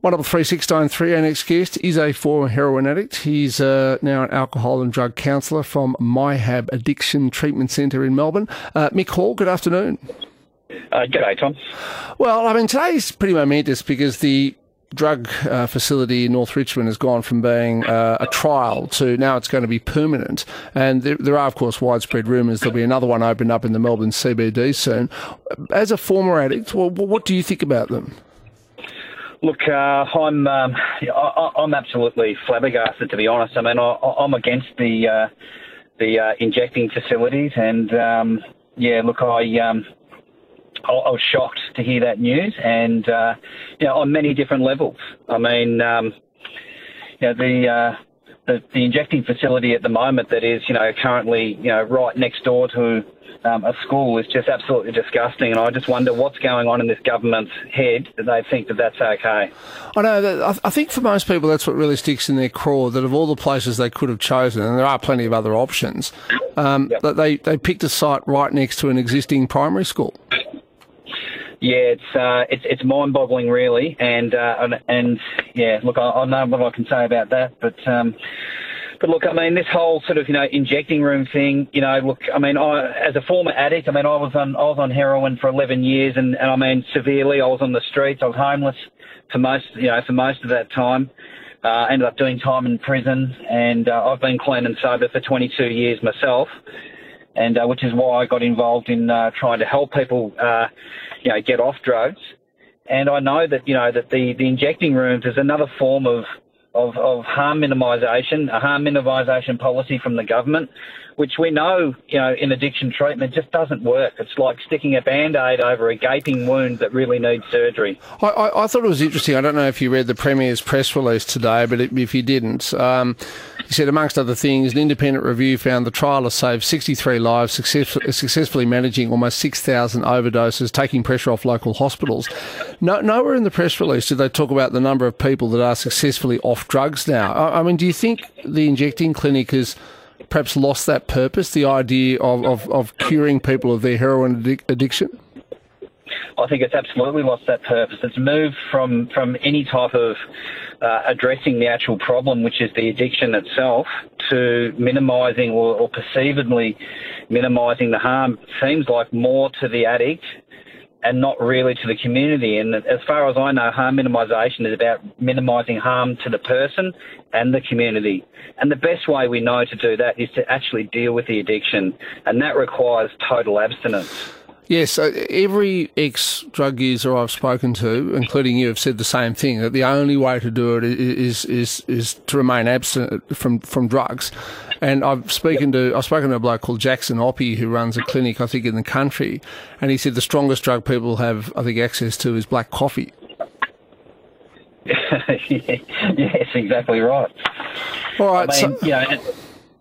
One double three six nine three. Our next guest is a former heroin addict. He's uh, now an alcohol and drug counsellor from MyHab Addiction Treatment Centre in Melbourne. Uh, Mick Hall, good afternoon. Uh, g'day, Tom. Well, I mean, today's pretty momentous because the drug uh, facility in North Richmond has gone from being uh, a trial to now it's going to be permanent. And there, there are, of course, widespread rumours there'll be another one opened up in the Melbourne CBD soon. As a former addict, well, what do you think about them? Look, uh, I'm um, I, I'm absolutely flabbergasted to be honest. I mean, I, I'm against the uh, the uh, injecting facilities, and um, yeah, look, I um, I, I was shocked to hear that news, and uh, you know, on many different levels. I mean, um, you know, the, uh, the the injecting facility at the moment that is, you know, currently, you know, right next door to um, a school is just absolutely disgusting, and I just wonder what's going on in this government's head that they think that that's okay. I know that. I think for most people, that's what really sticks in their craw. That of all the places they could have chosen, and there are plenty of other options, um, yep. that they they picked a site right next to an existing primary school. Yeah, it's uh, it's it's mind-boggling, really, and uh, and, and yeah, look, I, I know what I can say about that, but. Um, but look, I mean, this whole sort of you know injecting room thing. You know, look, I mean, I as a former addict, I mean, I was on I was on heroin for 11 years, and, and I mean severely. I was on the streets. I was homeless for most you know for most of that time. Uh, ended up doing time in prison, and uh, I've been clean and sober for 22 years myself, and uh, which is why I got involved in uh, trying to help people, uh, you know, get off drugs. And I know that you know that the the injecting rooms is another form of of, of harm minimisation, a harm minimisation policy from the government, which we know, you know, in addiction treatment just doesn't work. It's like sticking a band-aid over a gaping wound that really needs surgery. I, I, I thought it was interesting. I don't know if you read the Premier's press release today, but if you didn't, um, he said, amongst other things, an independent review found the trial has saved 63 lives, success, successfully managing almost 6,000 overdoses, taking pressure off local hospitals. No, nowhere in the press release did they talk about the number of people that are successfully off drugs now. I, I mean, do you think the injecting clinic has perhaps lost that purpose, the idea of, of, of curing people of their heroin addic- addiction? I think it's absolutely lost that purpose. It's moved from, from any type of uh, addressing the actual problem, which is the addiction itself, to minimising or, or perceivably minimising the harm. Seems like more to the addict and not really to the community. And as far as I know, harm minimisation is about minimising harm to the person and the community. And the best way we know to do that is to actually deal with the addiction, and that requires total abstinence. Yes, every ex drug user I've spoken to, including you, have said the same thing that the only way to do it is is is to remain absent from from drugs. And I've spoken to I've spoken to a bloke called Jackson Oppie who runs a clinic I think in the country, and he said the strongest drug people have I think access to is black coffee. yes, exactly right. All right, I mean, so, you know,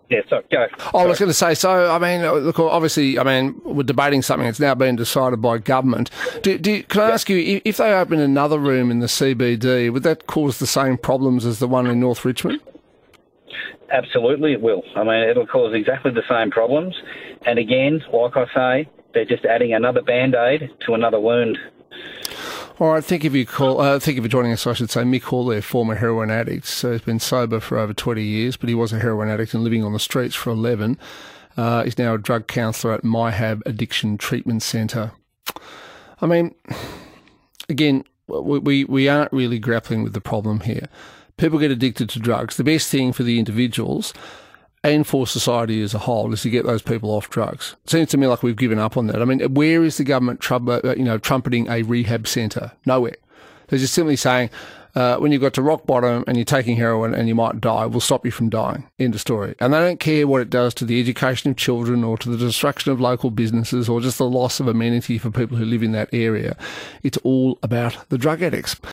yeah, so go. Oh, I was going to say, so I mean, uh, look, obviously, I mean, we're debating something that's now been decided by government. Do, do, can I ask you, if they open another room in the CBD, would that cause the same problems as the one in North Richmond? Absolutely, it will. I mean, it'll cause exactly the same problems. And again, like I say, they're just adding another band aid to another wound. All right, thank you for your call. Uh, thank you for joining us. I should say, Mick there, former heroin addict. So he's been sober for over 20 years, but he was a heroin addict and living on the streets for 11. Uh, he's now a drug counsellor at MyHab Addiction Treatment Centre. I mean, again, we, we aren't really grappling with the problem here. People get addicted to drugs. The best thing for the individuals and for society as a whole is to get those people off drugs. It seems to me like we've given up on that. I mean, where is the government trump, uh, you know, trumpeting a rehab centre? Nowhere. They're just simply saying, uh, when you've got to rock bottom and you're taking heroin and you might die, we'll stop you from dying. End of story. And they don't care what it does to the education of children or to the destruction of local businesses or just the loss of amenity for people who live in that area. It's all about the drug addicts.